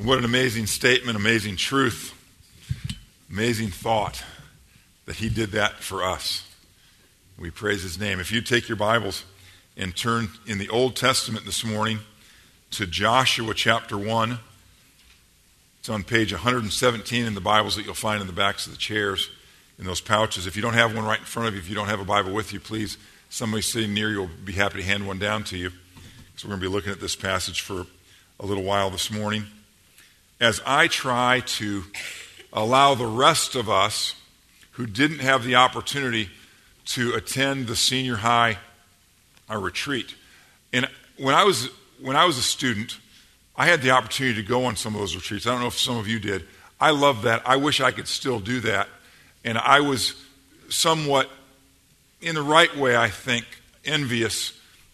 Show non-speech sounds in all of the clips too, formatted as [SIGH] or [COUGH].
What an amazing statement, amazing truth, amazing thought that he did that for us. We praise his name. If you take your Bibles and turn in the Old Testament this morning to Joshua chapter 1, it's on page 117 in the Bibles that you'll find in the backs of the chairs in those pouches. If you don't have one right in front of you, if you don't have a Bible with you, please, somebody sitting near you will be happy to hand one down to you. So we're going to be looking at this passage for a little while this morning as I try to allow the rest of us who didn't have the opportunity to attend the senior high retreat. And when I was when I was a student, I had the opportunity to go on some of those retreats. I don't know if some of you did. I love that. I wish I could still do that. And I was somewhat, in the right way, I think, envious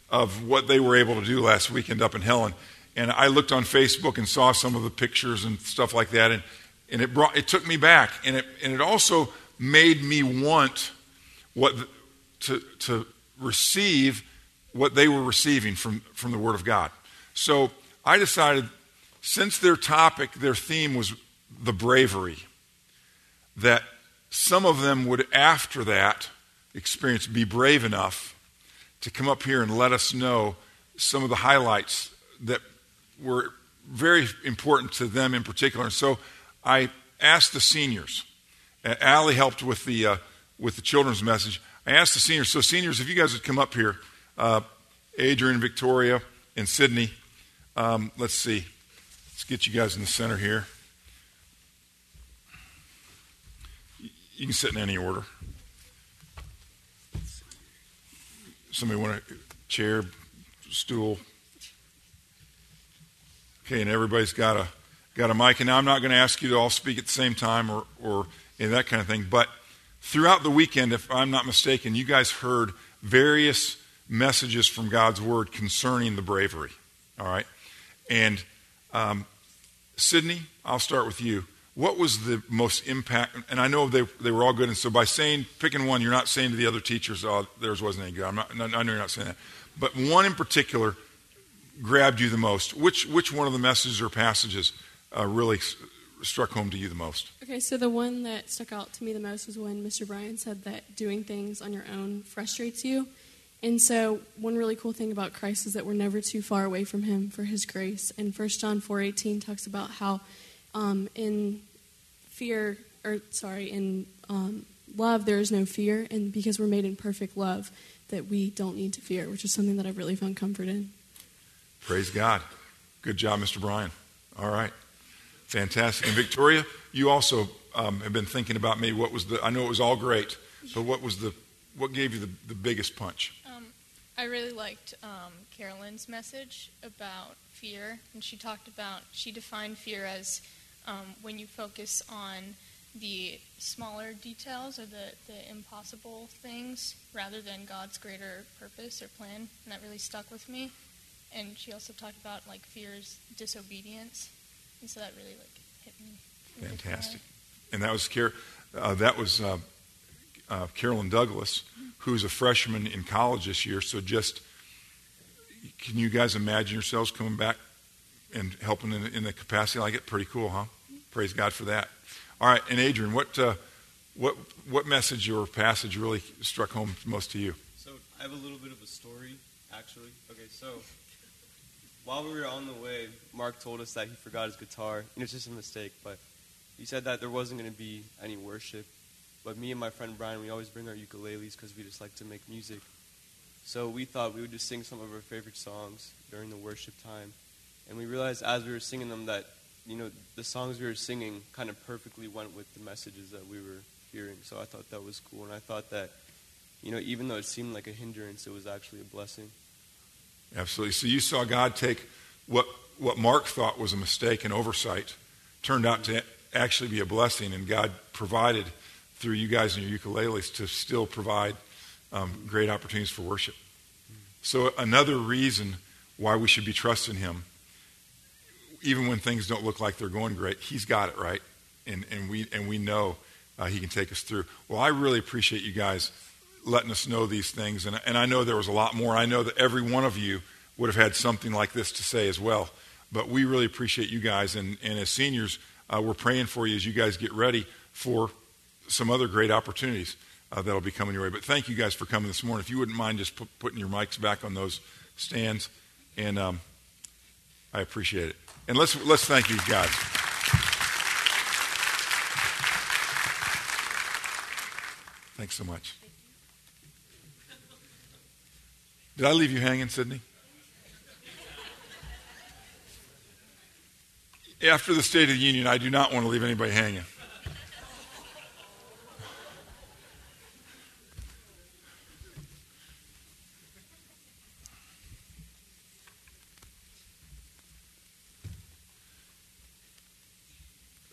of what they were able to do last weekend up in Helen and I looked on Facebook and saw some of the pictures and stuff like that, and, and it, brought, it took me back. And it, and it also made me want what to, to receive what they were receiving from, from the Word of God. So I decided, since their topic, their theme was the bravery, that some of them would, after that experience, be brave enough to come up here and let us know some of the highlights that were very important to them in particular. And so I asked the seniors. Allie helped with the, uh, with the children's message. I asked the seniors, so seniors, if you guys would come up here, uh, Adrian, Victoria, and Sydney, um, let's see. Let's get you guys in the center here. You can sit in any order. Somebody want a chair, stool, Okay, and everybody's got a got a mic. And I'm not going to ask you to all speak at the same time or or that kind of thing. But throughout the weekend, if I'm not mistaken, you guys heard various messages from God's Word concerning the bravery. All right, and um, Sydney, I'll start with you. What was the most impact? And I know they, they were all good. And so by saying, picking one, you're not saying to the other teachers, oh, theirs wasn't any good. I'm not, I know you're not saying that. But one in particular grabbed you the most? Which, which one of the messages or passages uh, really struck home to you the most? Okay, so the one that stuck out to me the most was when Mr. Bryan said that doing things on your own frustrates you. And so one really cool thing about Christ is that we're never too far away from him for his grace. And 1 John 4:18 talks about how um, in fear or sorry, in um, love there is no fear and because we're made in perfect love that we don't need to fear, which is something that I've really found comfort in. Praise God. Good job, Mr. Bryan. All right. Fantastic. And Victoria, you also um, have been thinking about me. what was the, I know it was all great, but what was the, what gave you the, the biggest punch? Um, I really liked um, Carolyn's message about fear. And she talked about, she defined fear as um, when you focus on the smaller details or the, the impossible things rather than God's greater purpose or plan. And that really stuck with me and she also talked about like fear's disobedience, and so that really like hit me. Fantastic, and that was Car- uh, that was uh, uh, Carolyn Douglas, who's a freshman in college this year. So just can you guys imagine yourselves coming back and helping in, in the capacity like it? Pretty cool, huh? Praise God for that. All right, and Adrian, what uh, what what message or passage really struck home most to you? So I have a little bit of a story, actually. Okay, so while we were on the way, Mark told us that he forgot his guitar. And it's just a mistake, but he said that there wasn't going to be any worship. But me and my friend Brian, we always bring our ukuleles because we just like to make music. So we thought we would just sing some of our favorite songs during the worship time. And we realized as we were singing them that, you know, the songs we were singing kind of perfectly went with the messages that we were hearing. So I thought that was cool. And I thought that, you know, even though it seemed like a hindrance, it was actually a blessing. Absolutely. So you saw God take what, what Mark thought was a mistake and oversight, turned out to actually be a blessing, and God provided through you guys and your ukuleles to still provide um, great opportunities for worship. So, another reason why we should be trusting Him, even when things don't look like they're going great, He's got it right, and, and, we, and we know uh, He can take us through. Well, I really appreciate you guys letting us know these things. And, and I know there was a lot more. I know that every one of you would have had something like this to say as well. but we really appreciate you guys. And, and as seniors, uh, we're praying for you as you guys get ready for some other great opportunities uh, that'll be coming your way. But thank you guys for coming this morning. If you wouldn't mind just put, putting your mics back on those stands, and um, I appreciate it. And let's let's thank these guys. Thanks so much. Did I leave you hanging, Sydney? After the State of the Union, I do not want to leave anybody hanging.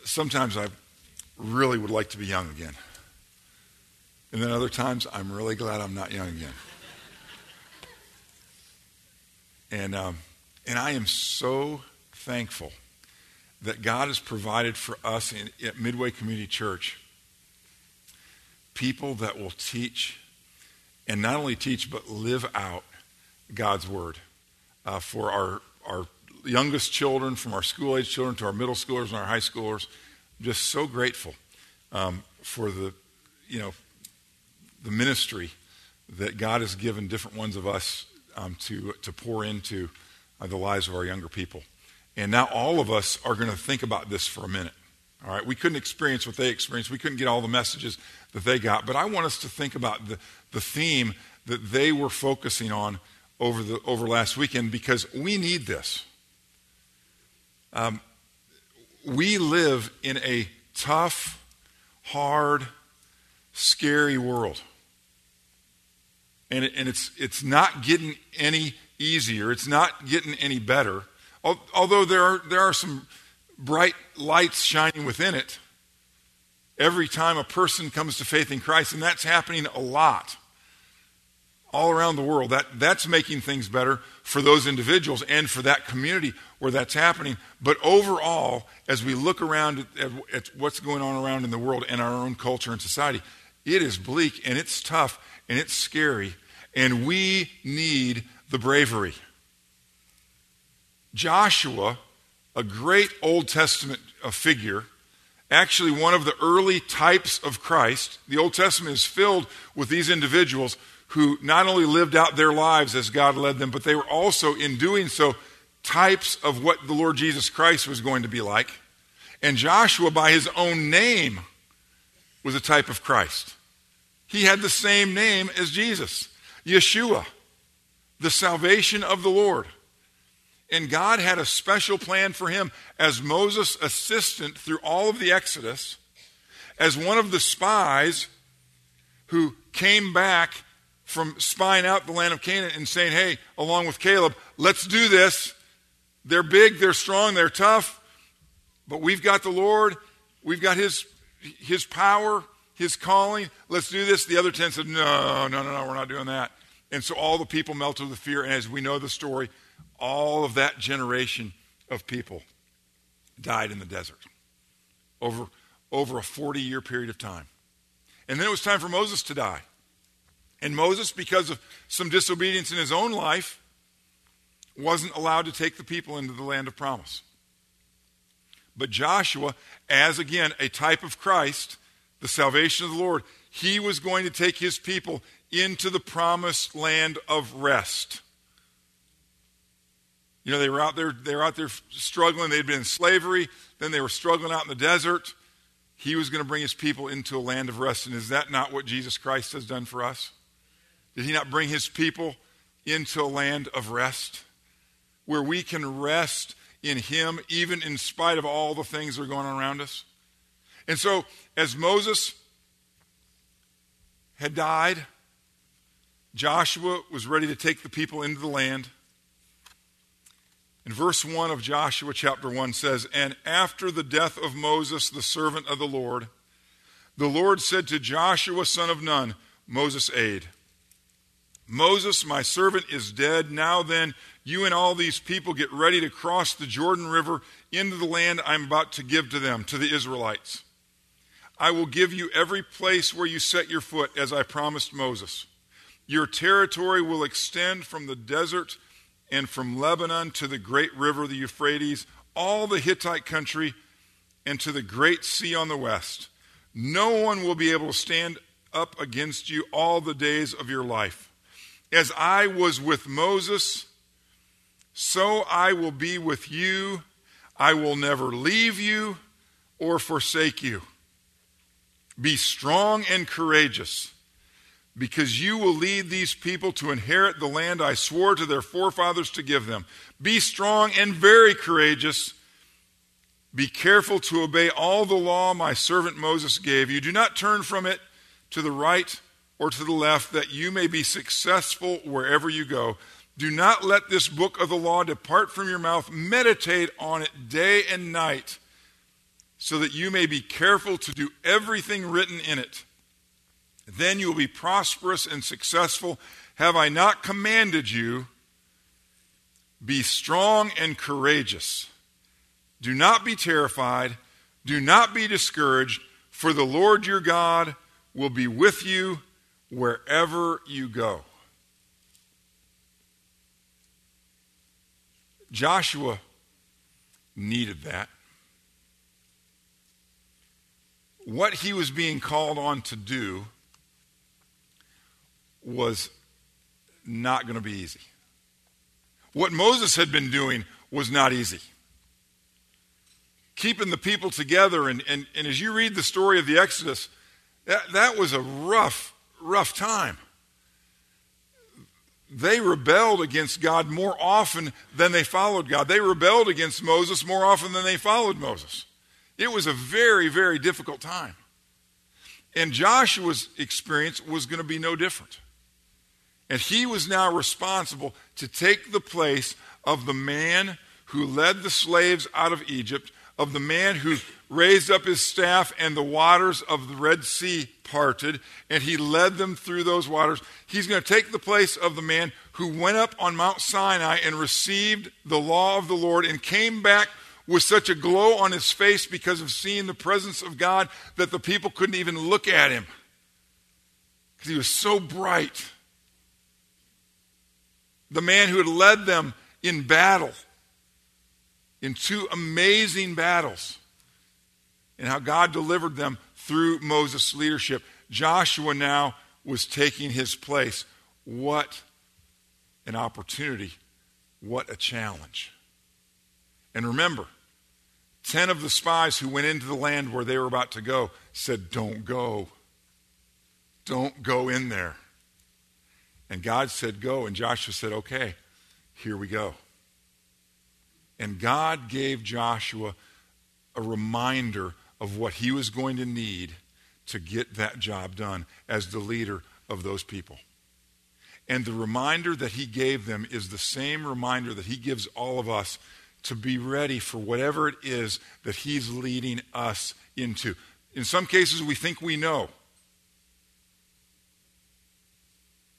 Sometimes I really would like to be young again. And then other times, I'm really glad I'm not young again. And, um, and I am so thankful that God has provided for us in, at Midway Community Church people that will teach, and not only teach, but live out God's Word uh, for our, our youngest children, from our school age children to our middle schoolers and our high schoolers. I'm just so grateful um, for the, you know, the ministry that God has given different ones of us um, to, to pour into uh, the lives of our younger people. And now all of us are going to think about this for a minute. All right, we couldn't experience what they experienced. We couldn't get all the messages that they got. But I want us to think about the, the theme that they were focusing on over, the, over last weekend because we need this. Um, we live in a tough, hard, scary world. And, it, and it's, it's not getting any easier, it's not getting any better. Although there are, there are some bright lights shining within it every time a person comes to faith in Christ, and that's happening a lot all around the world. That, that's making things better for those individuals and for that community where that's happening. But overall, as we look around at, at, what's going on around in the world and our own culture and society, it is bleak and it's tough and it's scary, and we need the bravery. Joshua, a great Old Testament uh, figure, actually one of the early types of Christ, the Old Testament is filled with these individuals who not only lived out their lives as God led them, but they were also, in doing so, types of what the Lord Jesus Christ was going to be like. And Joshua, by his own name, was a type of Christ. He had the same name as Jesus, Yeshua, the salvation of the Lord. And God had a special plan for him as Moses' assistant through all of the Exodus, as one of the spies who came back from spying out the land of Canaan and saying, hey, along with Caleb, let's do this. They're big, they're strong, they're tough, but we've got the Lord, we've got his, his power, his calling. Let's do this. The other 10 said, no, no, no, no, we're not doing that. And so all the people melted with fear. And as we know the story, all of that generation of people died in the desert over, over a 40 year period of time. And then it was time for Moses to die. And Moses, because of some disobedience in his own life, wasn't allowed to take the people into the land of promise. But Joshua, as again a type of Christ, the salvation of the Lord, he was going to take his people into the promised land of rest. You know, they were out there, they were out there struggling. They'd been in slavery, then they were struggling out in the desert. He was going to bring his people into a land of rest. And is that not what Jesus Christ has done for us? Did he not bring his people into a land of rest? Where we can rest in him, even in spite of all the things that are going on around us? And so, as Moses had died, Joshua was ready to take the people into the land. In verse 1 of Joshua chapter 1 says, And after the death of Moses, the servant of the Lord, the Lord said to Joshua, son of Nun, Moses' aide, Moses, my servant, is dead. Now then, you and all these people get ready to cross the Jordan River into the land I'm about to give to them, to the Israelites. I will give you every place where you set your foot, as I promised Moses. Your territory will extend from the desert and from Lebanon to the great river, the Euphrates, all the Hittite country, and to the great sea on the west. No one will be able to stand up against you all the days of your life. As I was with Moses, so I will be with you. I will never leave you or forsake you. Be strong and courageous, because you will lead these people to inherit the land I swore to their forefathers to give them. Be strong and very courageous. Be careful to obey all the law my servant Moses gave you. Do not turn from it to the right or to the left, that you may be successful wherever you go. Do not let this book of the law depart from your mouth. Meditate on it day and night so that you may be careful to do everything written in it. Then you will be prosperous and successful. Have I not commanded you? Be strong and courageous. Do not be terrified. Do not be discouraged, for the Lord your God will be with you wherever you go. Joshua needed that. What he was being called on to do was not going to be easy. What Moses had been doing was not easy. Keeping the people together, and, and, and as you read the story of the Exodus, that, that was a rough, rough time. They rebelled against God more often than they followed God. They rebelled against Moses more often than they followed Moses. It was a very, very difficult time. And Joshua's experience was going to be no different. And he was now responsible to take the place of the man who led the slaves out of Egypt, of the man who raised up his staff and the waters of the Red Sea parted, and he led them through those waters. He's going to take the place of the man who went up on Mount Sinai and received the law of the Lord and came back with such a glow on his face because of seeing the presence of God that the people couldn't even look at him because he was so bright. The man who had led them in battle, in two amazing battles, and how God delivered them through Moses' leadership. Joshua now was taking his place. What an opportunity! What a challenge. And remember, ten of the spies who went into the land where they were about to go said, Don't go. Don't go in there. And God said, Go. And Joshua said, Okay, here we go. And God gave Joshua a reminder of what he was going to need to get that job done as the leader of those people. And the reminder that he gave them is the same reminder that he gives all of us to be ready for whatever it is that He's leading us into. In some cases, we think we know.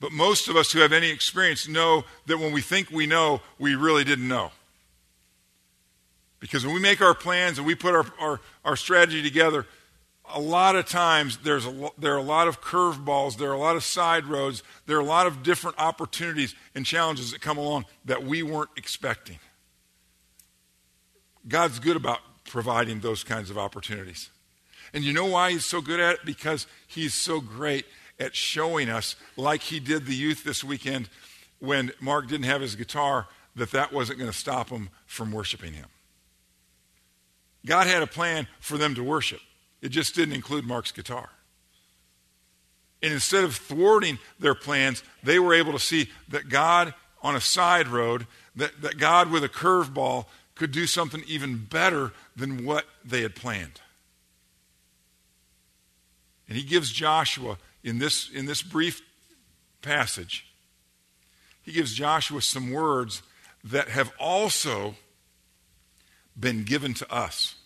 But most of us who have any experience know that when we think we know, we really didn't know. Because when we make our plans and we put our, our, our strategy together, a lot of times there's a, there are a lot of curveballs, there are a lot of side roads, there are a lot of different opportunities and challenges that come along that we weren't expecting. God's good about providing those kinds of opportunities. And you know why he's so good at it? Because he's so great at showing us, like he did the youth this weekend when Mark didn't have his guitar, that that wasn't going to stop them from worshiping him. God had a plan for them to worship, it just didn't include Mark's guitar. And instead of thwarting their plans, they were able to see that God on a side road, that, that God with a curveball could do something even better than what they had planned. And he gives Joshua, in this, in this brief passage, he gives Joshua some words that have also been given to us.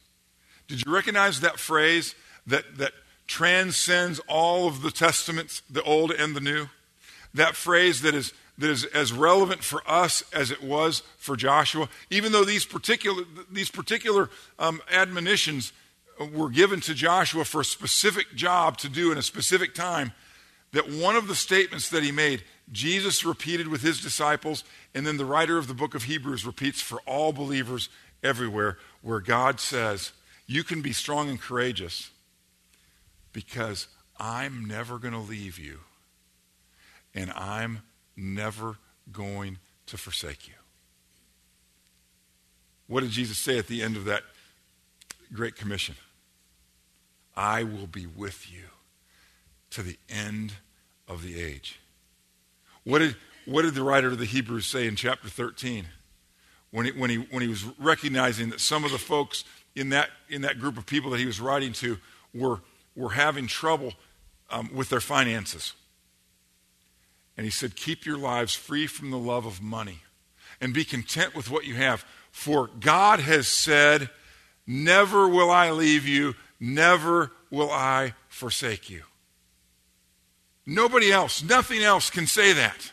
Did you recognize that phrase that, that transcends all of the testaments, the old and the new? That phrase that is that is as relevant for us as it was for Joshua, even though these particular, these particular um, admonitions were given to Joshua for a specific job to do in a specific time, that one of the statements that he made Jesus repeated with his disciples, and then the writer of the book of Hebrews repeats for all believers everywhere, where God says, You can be strong and courageous because I'm never going to leave you, and I'm never going to forsake you. What did Jesus say at the end of that Great Commission? I will be with you to the end of the age. What did, what did the writer of the Hebrews say in chapter 13? When he, when, he, when he was recognizing that some of the folks in that, in that group of people that he was writing to were, were having trouble um, with their finances. And he said, Keep your lives free from the love of money and be content with what you have. For God has said, Never will I leave you, never will I forsake you. Nobody else, nothing else can say that.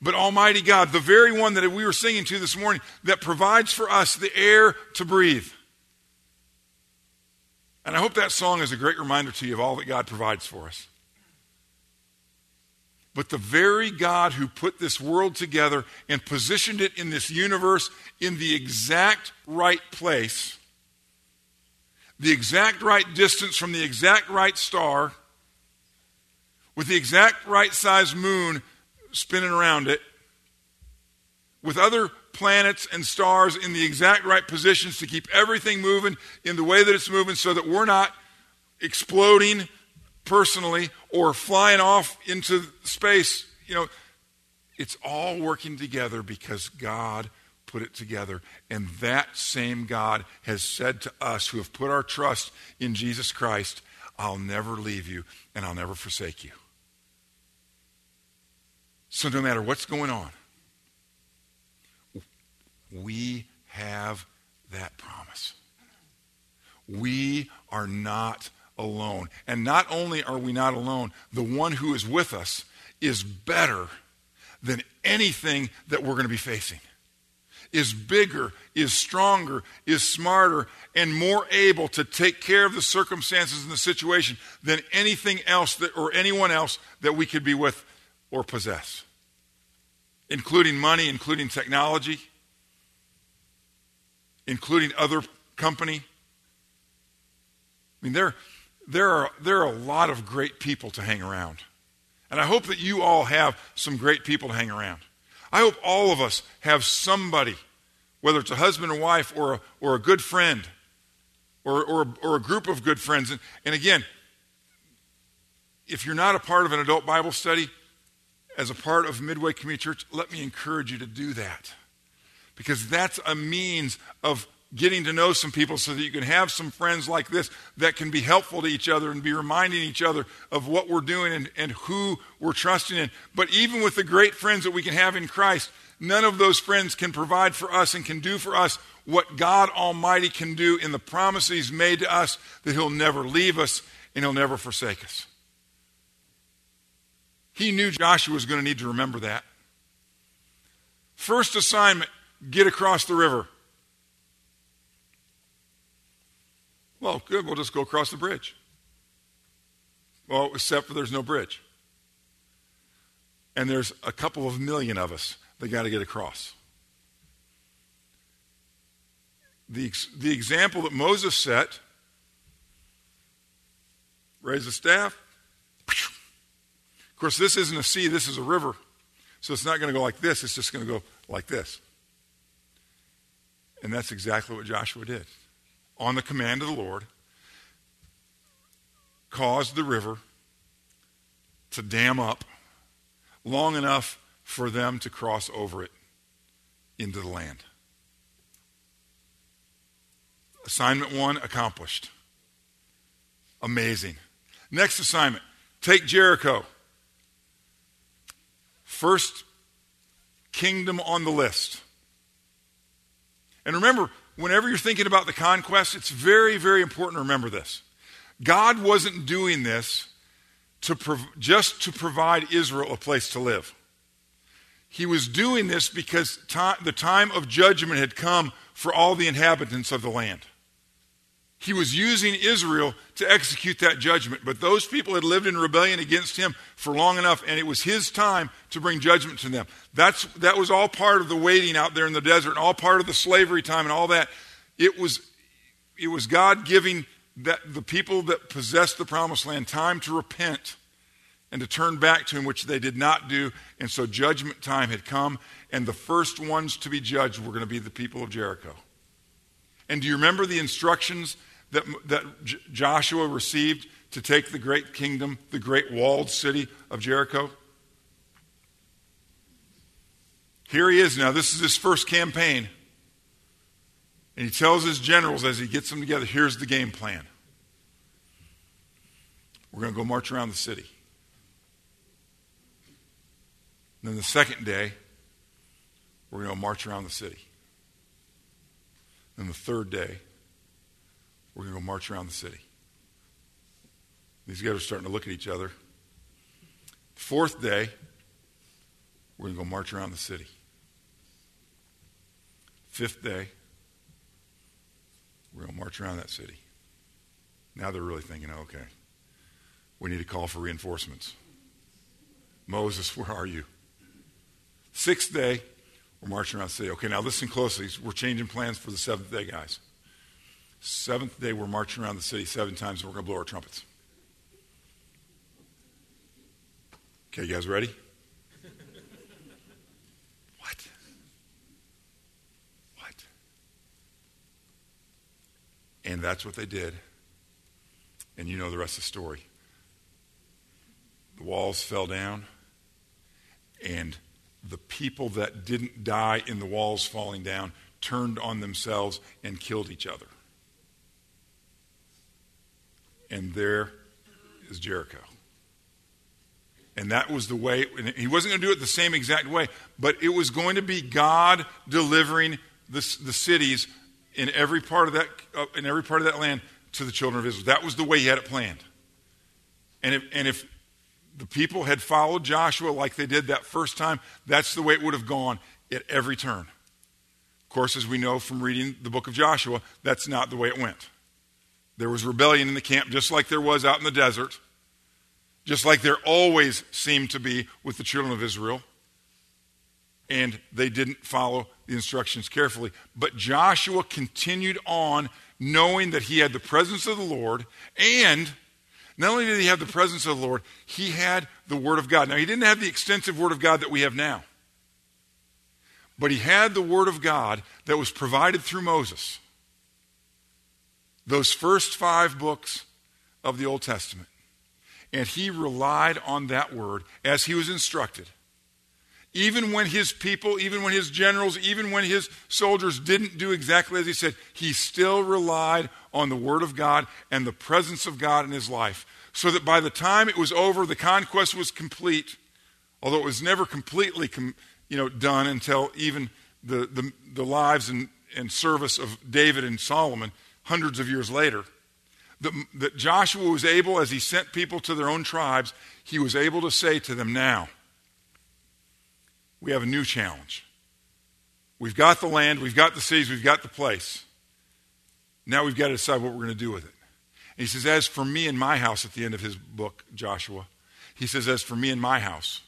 But Almighty God, the very one that we were singing to this morning, that provides for us the air to breathe. And I hope that song is a great reminder to you of all that God provides for us. But the very God who put this world together and positioned it in this universe in the exact right place, the exact right distance from the exact right star, with the exact right size moon spinning around it, with other planets and stars in the exact right positions to keep everything moving in the way that it's moving so that we're not exploding personally or flying off into space. You know, it's all working together because God put it together. And that same God has said to us who have put our trust in Jesus Christ, I'll never leave you and I'll never forsake you. So, no matter what's going on, we have that promise. We are not alone. And not only are we not alone, the one who is with us is better than anything that we're going to be facing. Is bigger, is stronger, is smarter, and more able to take care of the circumstances and the situation than anything else that, or anyone else that we could be with or possess, including money, including technology, including other company. I mean, there, there, are, there are a lot of great people to hang around. And I hope that you all have some great people to hang around. I hope all of us have somebody, whether it's a husband or wife or a, or a good friend or, or, or a group of good friends. And, and again, if you're not a part of an adult Bible study, as a part of Midway Community Church, let me encourage you to do that. Because that's a means of getting to know some people so that you can have some friends like this that can be helpful to each other and be reminding each other of what we're doing and, and who we're trusting in. But even with the great friends that we can have in Christ, none of those friends can provide for us and can do for us what God Almighty can do in the promise He's made to us that He'll never leave us and He'll never forsake us. He knew Joshua was going to need to remember that. First assignment get across the river. Well, good, we'll just go across the bridge. Well, except for there's no bridge. And there's a couple of million of us that got to get across. The, the example that Moses set raise the staff, Of course, this isn't a sea, this is a river. So it's not going to go like this, it's just going to go like this. And that's exactly what Joshua did. On the command of the Lord, caused the river to dam up long enough for them to cross over it into the land. Assignment one accomplished. Amazing. Next assignment take Jericho. First kingdom on the list. And remember, whenever you're thinking about the conquest, it's very, very important to remember this. God wasn't doing this to prov- just to provide Israel a place to live. He was doing this because the time of judgment had come for all the inhabitants of the land. He was using Israel to execute that judgment, but those people had lived in rebellion against him for long enough, and it was his time to bring judgment to them. That's, that was all part of the waiting out there in the desert, and all part of the slavery time and all that. It was, it was God giving that, the people that possessed the promised land time to repent and to turn back to him, which they did not do. And so judgment time had come, and the first ones to be judged were going to be the people of Jericho. And do you remember the instructions that, that J- Joshua received to take the great kingdom, the great walled city of Jericho? Here he is now. This is his first campaign. And he tells his generals as he gets them together here's the game plan. We're going to go march around the city. And then the second day, we're going to march around the city. And the third day, we're going to go march around the city. These guys are starting to look at each other. Fourth day, we're going to go march around the city. Fifth day, we're going to march around that city. Now they're really thinking, okay, we need to call for reinforcements. Moses, where are you? Sixth day, we're marching around the city. Okay, now listen closely. We're changing plans for the seventh day, guys. Seventh day, we're marching around the city seven times and we're going to blow our trumpets. Okay, you guys ready? [LAUGHS] what? What? And that's what they did. And you know the rest of the story. The walls fell down, and the people that didn't die in the walls falling down turned on themselves and killed each other. And there is Jericho. And that was the way, he wasn't going to do it the same exact way, but it was going to be God delivering the, the cities in every part of that uh, in every part of that land to the children of Israel. That was the way he had it planned. And if, and if the people had followed Joshua like they did that first time, that's the way it would have gone at every turn. Of course, as we know from reading the book of Joshua, that's not the way it went. There was rebellion in the camp, just like there was out in the desert, just like there always seemed to be with the children of Israel. And they didn't follow the instructions carefully. But Joshua continued on knowing that he had the presence of the Lord, and not only did he have the presence of the Lord, he had the Word of God. Now, he didn't have the extensive Word of God that we have now, but he had the Word of God that was provided through Moses. Those first five books of the Old Testament. And he relied on that Word as he was instructed. Even when his people, even when his generals, even when his soldiers didn't do exactly as he said, he still relied on the Word of God and the presence of God in his life. So that by the time it was over, the conquest was complete, although it was never completely com, you know, done until even the, the, the lives and, and service of David and Solomon hundreds of years later. That, that Joshua was able, as he sent people to their own tribes, he was able to say to them, Now, we have a new challenge. We've got the land, we've got the cities, we've got the place. Now we've got to decide what we're going to do with it. And he says, As for me and my house, at the end of his book, Joshua, he says, As for me and my house,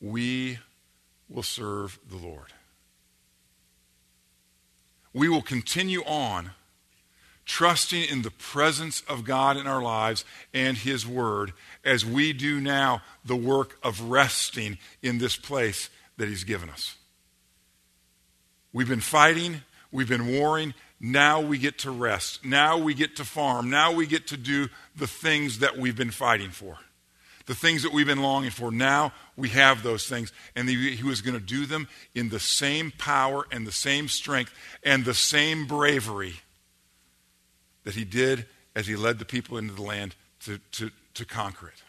we will serve the Lord. We will continue on trusting in the presence of God in our lives and His Word as we do now the work of resting in this place that He's given us. We've been fighting, we've been warring. Now we get to rest. Now we get to farm. Now we get to do the things that we've been fighting for. The things that we've been longing for. Now we have those things. And He was going to do them in the same power and the same strength and the same bravery that he did as he led the people into the land to, to, to conquer it.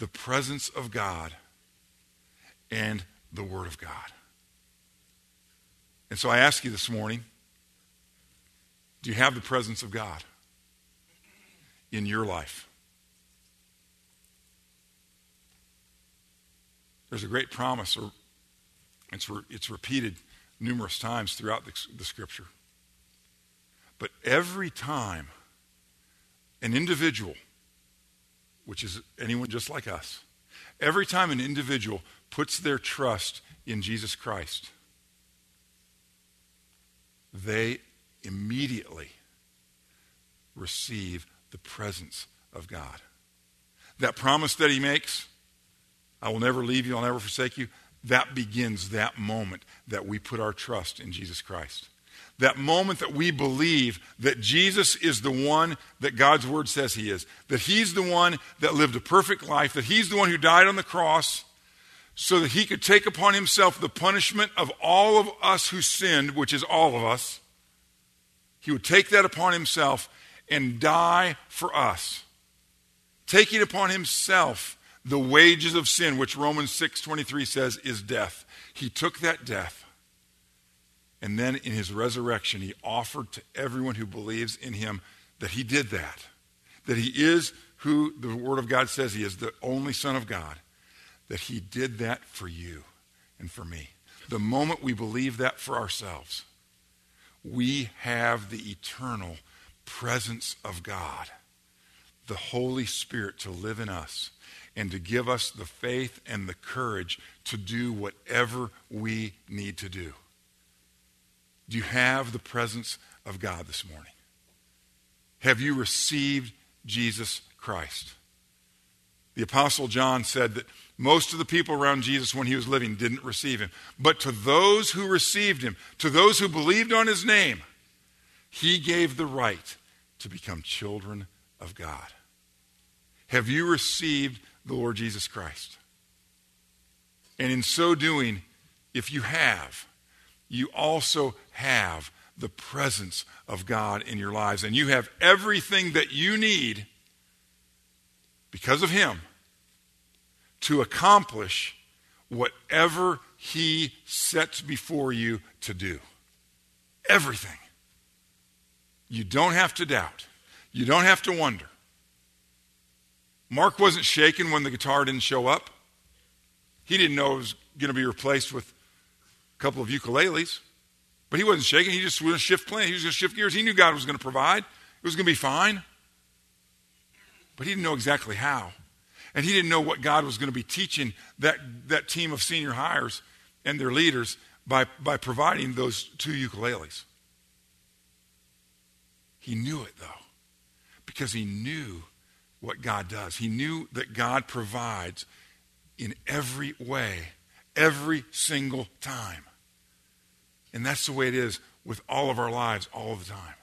The presence of God and the Word of God. And so I ask you this morning do you have the presence of God in your life? There's a great promise, or it's, re, it's repeated numerous times throughout the, the scripture. But every time an individual, which is anyone just like us, every time an individual puts their trust in Jesus Christ, they immediately receive the presence of God. That promise that he makes, I will never leave you, I'll never forsake you, that begins that moment that we put our trust in Jesus Christ. That moment that we believe that Jesus is the one that God's word says he is, that he's the one that lived a perfect life, that he's the one who died on the cross so that he could take upon himself the punishment of all of us who sinned, which is all of us. He would take that upon himself and die for us, taking upon himself the wages of sin, which Romans 6:23 says is death. He took that death. And then in his resurrection, he offered to everyone who believes in him that he did that. That he is who the Word of God says he is, the only Son of God. That he did that for you and for me. The moment we believe that for ourselves, we have the eternal presence of God, the Holy Spirit to live in us and to give us the faith and the courage to do whatever we need to do. Do you have the presence of God this morning? Have you received Jesus Christ? The Apostle John said that most of the people around Jesus when he was living didn't receive him. But to those who received him, to those who believed on his name, he gave the right to become children of God. Have you received the Lord Jesus Christ? And in so doing, if you have, you also have the presence of God in your lives. And you have everything that you need because of Him to accomplish whatever He sets before you to do. Everything. You don't have to doubt. You don't have to wonder. Mark wasn't shaken when the guitar didn't show up. He didn't know it was going to be replaced with a couple of ukuleles. But he wasn't shaken. He just was going to shift plans. He was going to shift gears. He knew God was going to provide. It was going to be fine. But he didn't know exactly how. And he didn't know what God was going to be teaching that, that team of senior hires and their leaders by, by providing those two ukuleles. He knew it, though, because he knew what God does. He knew that God provides in every way, every single time. And that's the way it is with all of our lives all the time.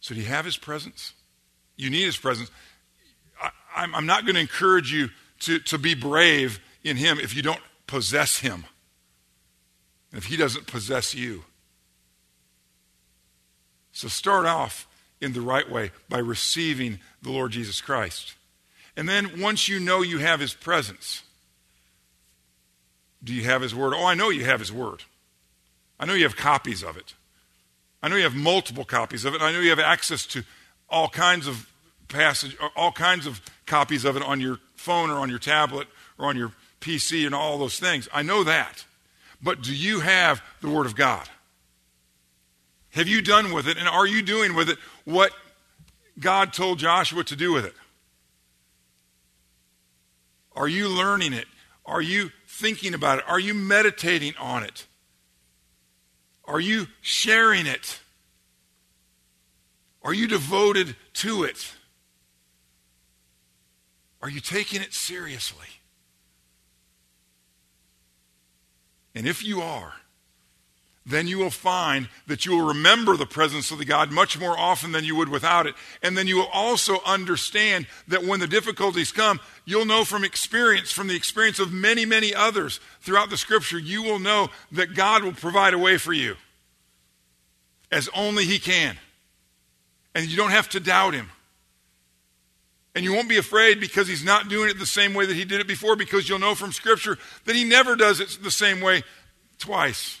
So, do you have His presence? You need His presence. I, am not going to encourage you to, to be brave in Him if you don't possess Him, and if He doesn't possess you. So, start off in the right way by receiving the Lord Jesus Christ. And then once you know you have his presence, do you have his word? Oh, I know you have his word. I know you have copies of it. I know you have multiple copies of it. I know you have access to all kinds of passage, all kinds of copies of it on your phone or on your tablet or on your PC and all those things. I know that. But do you have the Word of God? Have you done with it? And are you doing with it what God told Joshua to do with it? Are you learning it? Are you thinking about it? Are you meditating on it? Are you sharing it? Are you devoted to it? Are you taking it seriously? And if you are, then you will find that you will remember the presence of the God much more often than you would without it. And then you will also understand that when the difficulties come, you'll know from experience, from the experience of many, many others throughout the scripture, you will know that God will provide a way for you as only He can. And you don't have to doubt Him. And you won't be afraid because He's not doing it the same way that He did it before, because you'll know from Scripture that He never does it the same way twice.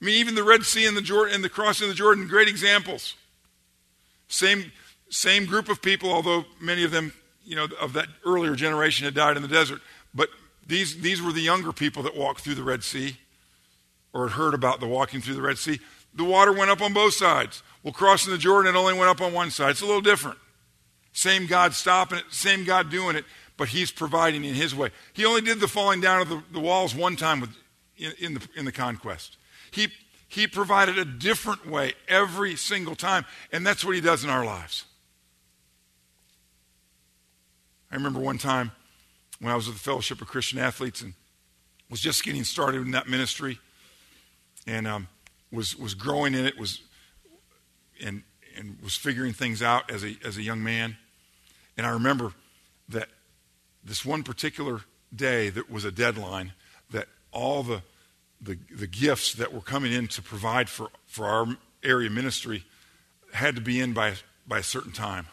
I mean, even the Red Sea and the, Jordan, and the crossing of the Jordan, great examples. Same, same group of people, although many of them, you know, of that earlier generation had died in the desert. But these, these were the younger people that walked through the Red Sea or had heard about the walking through the Red Sea. the water went up on both sides. Well, crossing the Jordan, it only went up on one side. It's a little different. Same God stopping it, same God doing it, but He's providing in His way. He only did the falling down of the, the walls one time with, in, in, the, in the conquest. He, he provided a different way every single time, and that's what He does in our lives. I remember one time when I was with the Fellowship of Christian Athletes and was just getting started in that ministry and um, was, was growing in it, was, and, and was figuring things out as a, as a young man. And I remember that this one particular day that was a deadline that all the, the, the gifts that were coming in to provide for, for our area ministry had to be in by, by a certain time.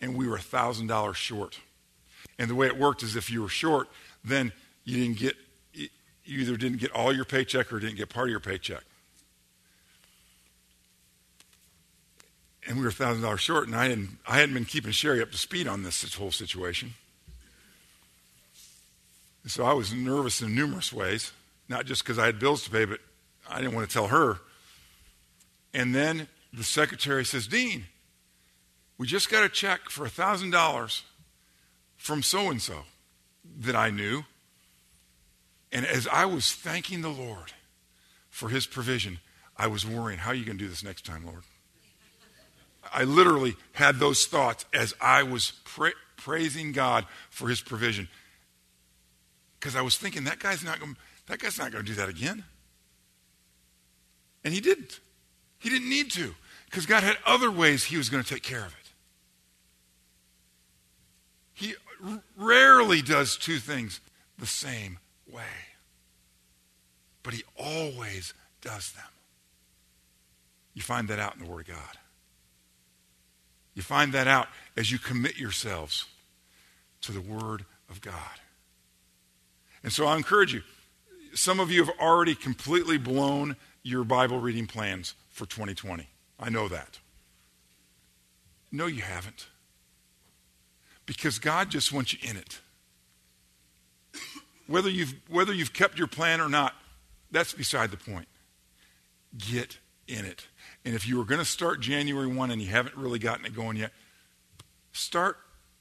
And we were $1,000 short. And the way it worked is if you were short, then you didn't get you either didn't get all your paycheck or didn't get part of your paycheck. And we were thousand dollars short, and I hadn't I hadn't been keeping Sherry up to speed on this, this whole situation. And so I was nervous in numerous ways, not just because I had bills to pay, but I didn't want to tell her. And then the secretary says, Dean, we just got a check for $1,000 from so and so that I knew. And as I was thanking the Lord for his provision, I was worrying, how are you going to do this next time, Lord? I literally had those thoughts as I was pra- praising God for his provision. Because I was thinking, that guy's not going that guy's not going to do that again. And he didn't. He didn't need to, because God had other ways he was going to take care of it. He rarely does two things the same way, but he always does them. You find that out in the Word of God. You find that out as you commit yourselves to the Word of God. And so I encourage you. Some of you have already completely blown your Bible reading plans for 2020. I know that. No, you haven't because God just wants you in it. Whether you've, whether you've kept your plan or not, that's beside the point. Get in it. And if you were going to start January 1 and you haven't really gotten it going yet, start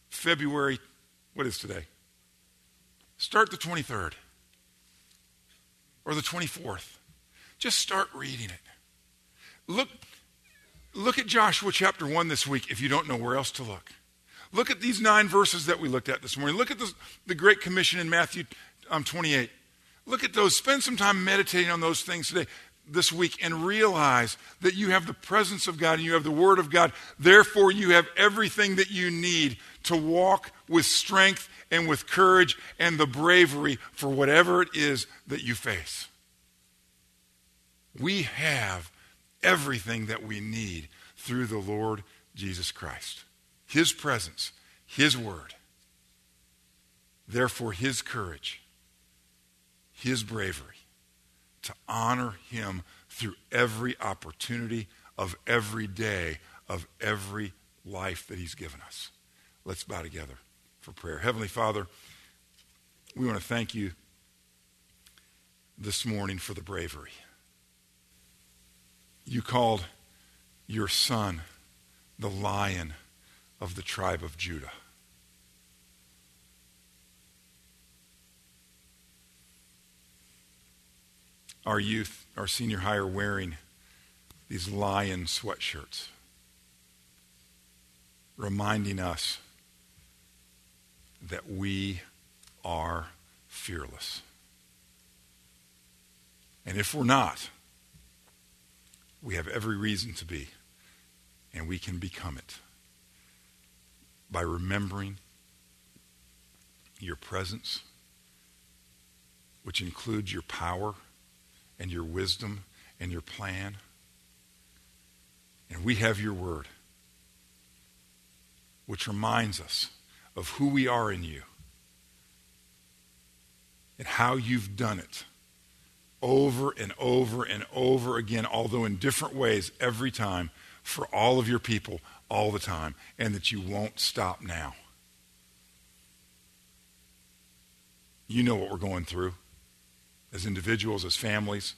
February, what is today? Start the 23rd or the 24th. Just start reading it. Look, look at Joshua chapter 1 this week if you don't know where else to look. Look at these nine verses that we looked at this morning. Look at the, the Great Commission in Matthew um, 28. Look at those. Spend some time meditating on those things today, this week, and realize that you have the presence of God and you have the Word of God. Therefore, you have everything that you need to walk with strength and with courage and the bravery for whatever it is that you face. We have everything that we need through the Lord Jesus Christ. His presence, His word. Therefore, His courage, His bravery to honor Him through every opportunity of every day of every life that He's given us. Let's bow together for prayer. Heavenly Father, we want to thank you this morning for the bravery. You called your son the lion of the tribe of Judah. Our youth, our senior high, are wearing these lion sweatshirts, reminding us that we are fearless. And if we're not, we have every reason to be, and we can become it by remembering your presence, which includes your power and your wisdom and your plan. And we have your word, which reminds us of who we are in you and how you've done it over and over and over again, although in different ways every time for all of your people all the time and that you won't stop now. You know what we're going through as individuals, as families.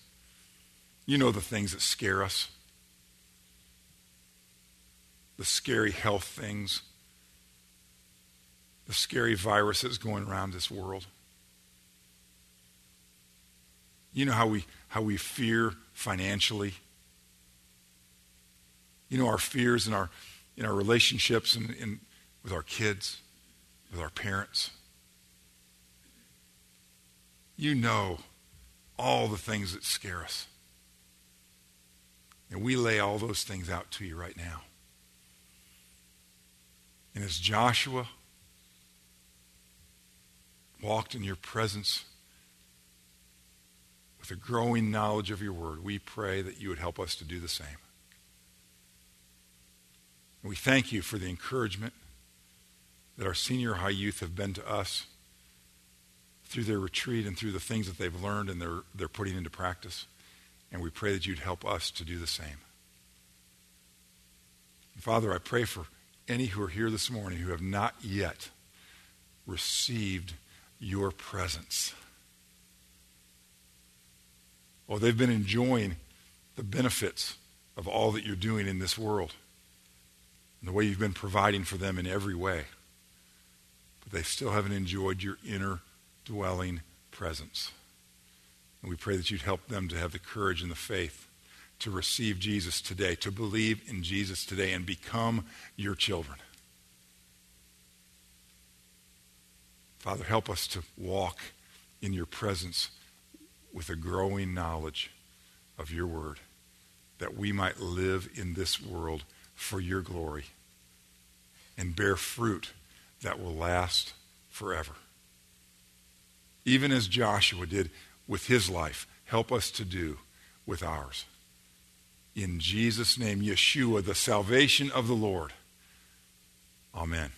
You know the things that scare us. the scary health things, the scary viruses going around this world. You know how we, how we fear financially. You know our fears in our, in our relationships and in, with our kids, with our parents. You know all the things that scare us. And we lay all those things out to you right now. And as Joshua walked in your presence with a growing knowledge of your word, we pray that you would help us to do the same. And we thank you for the encouragement that our senior high youth have been to us through their retreat and through the things that they've learned and they're, they're putting into practice. And we pray that you'd help us to do the same. Father, I pray for any who are here this morning who have not yet received your presence. Oh, they've been enjoying the benefits of all that you're doing in this world and the way you've been providing for them in every way. But they still haven't enjoyed your inner dwelling presence. And we pray that you'd help them to have the courage and the faith to receive Jesus today, to believe in Jesus today, and become your children. Father, help us to walk in your presence with a growing knowledge of your word, that we might live in this world for your glory and bear fruit that will last forever. Even as Joshua did with his life, help us to do with ours. In Jesus' name, Yeshua, the salvation of the Lord. Amen.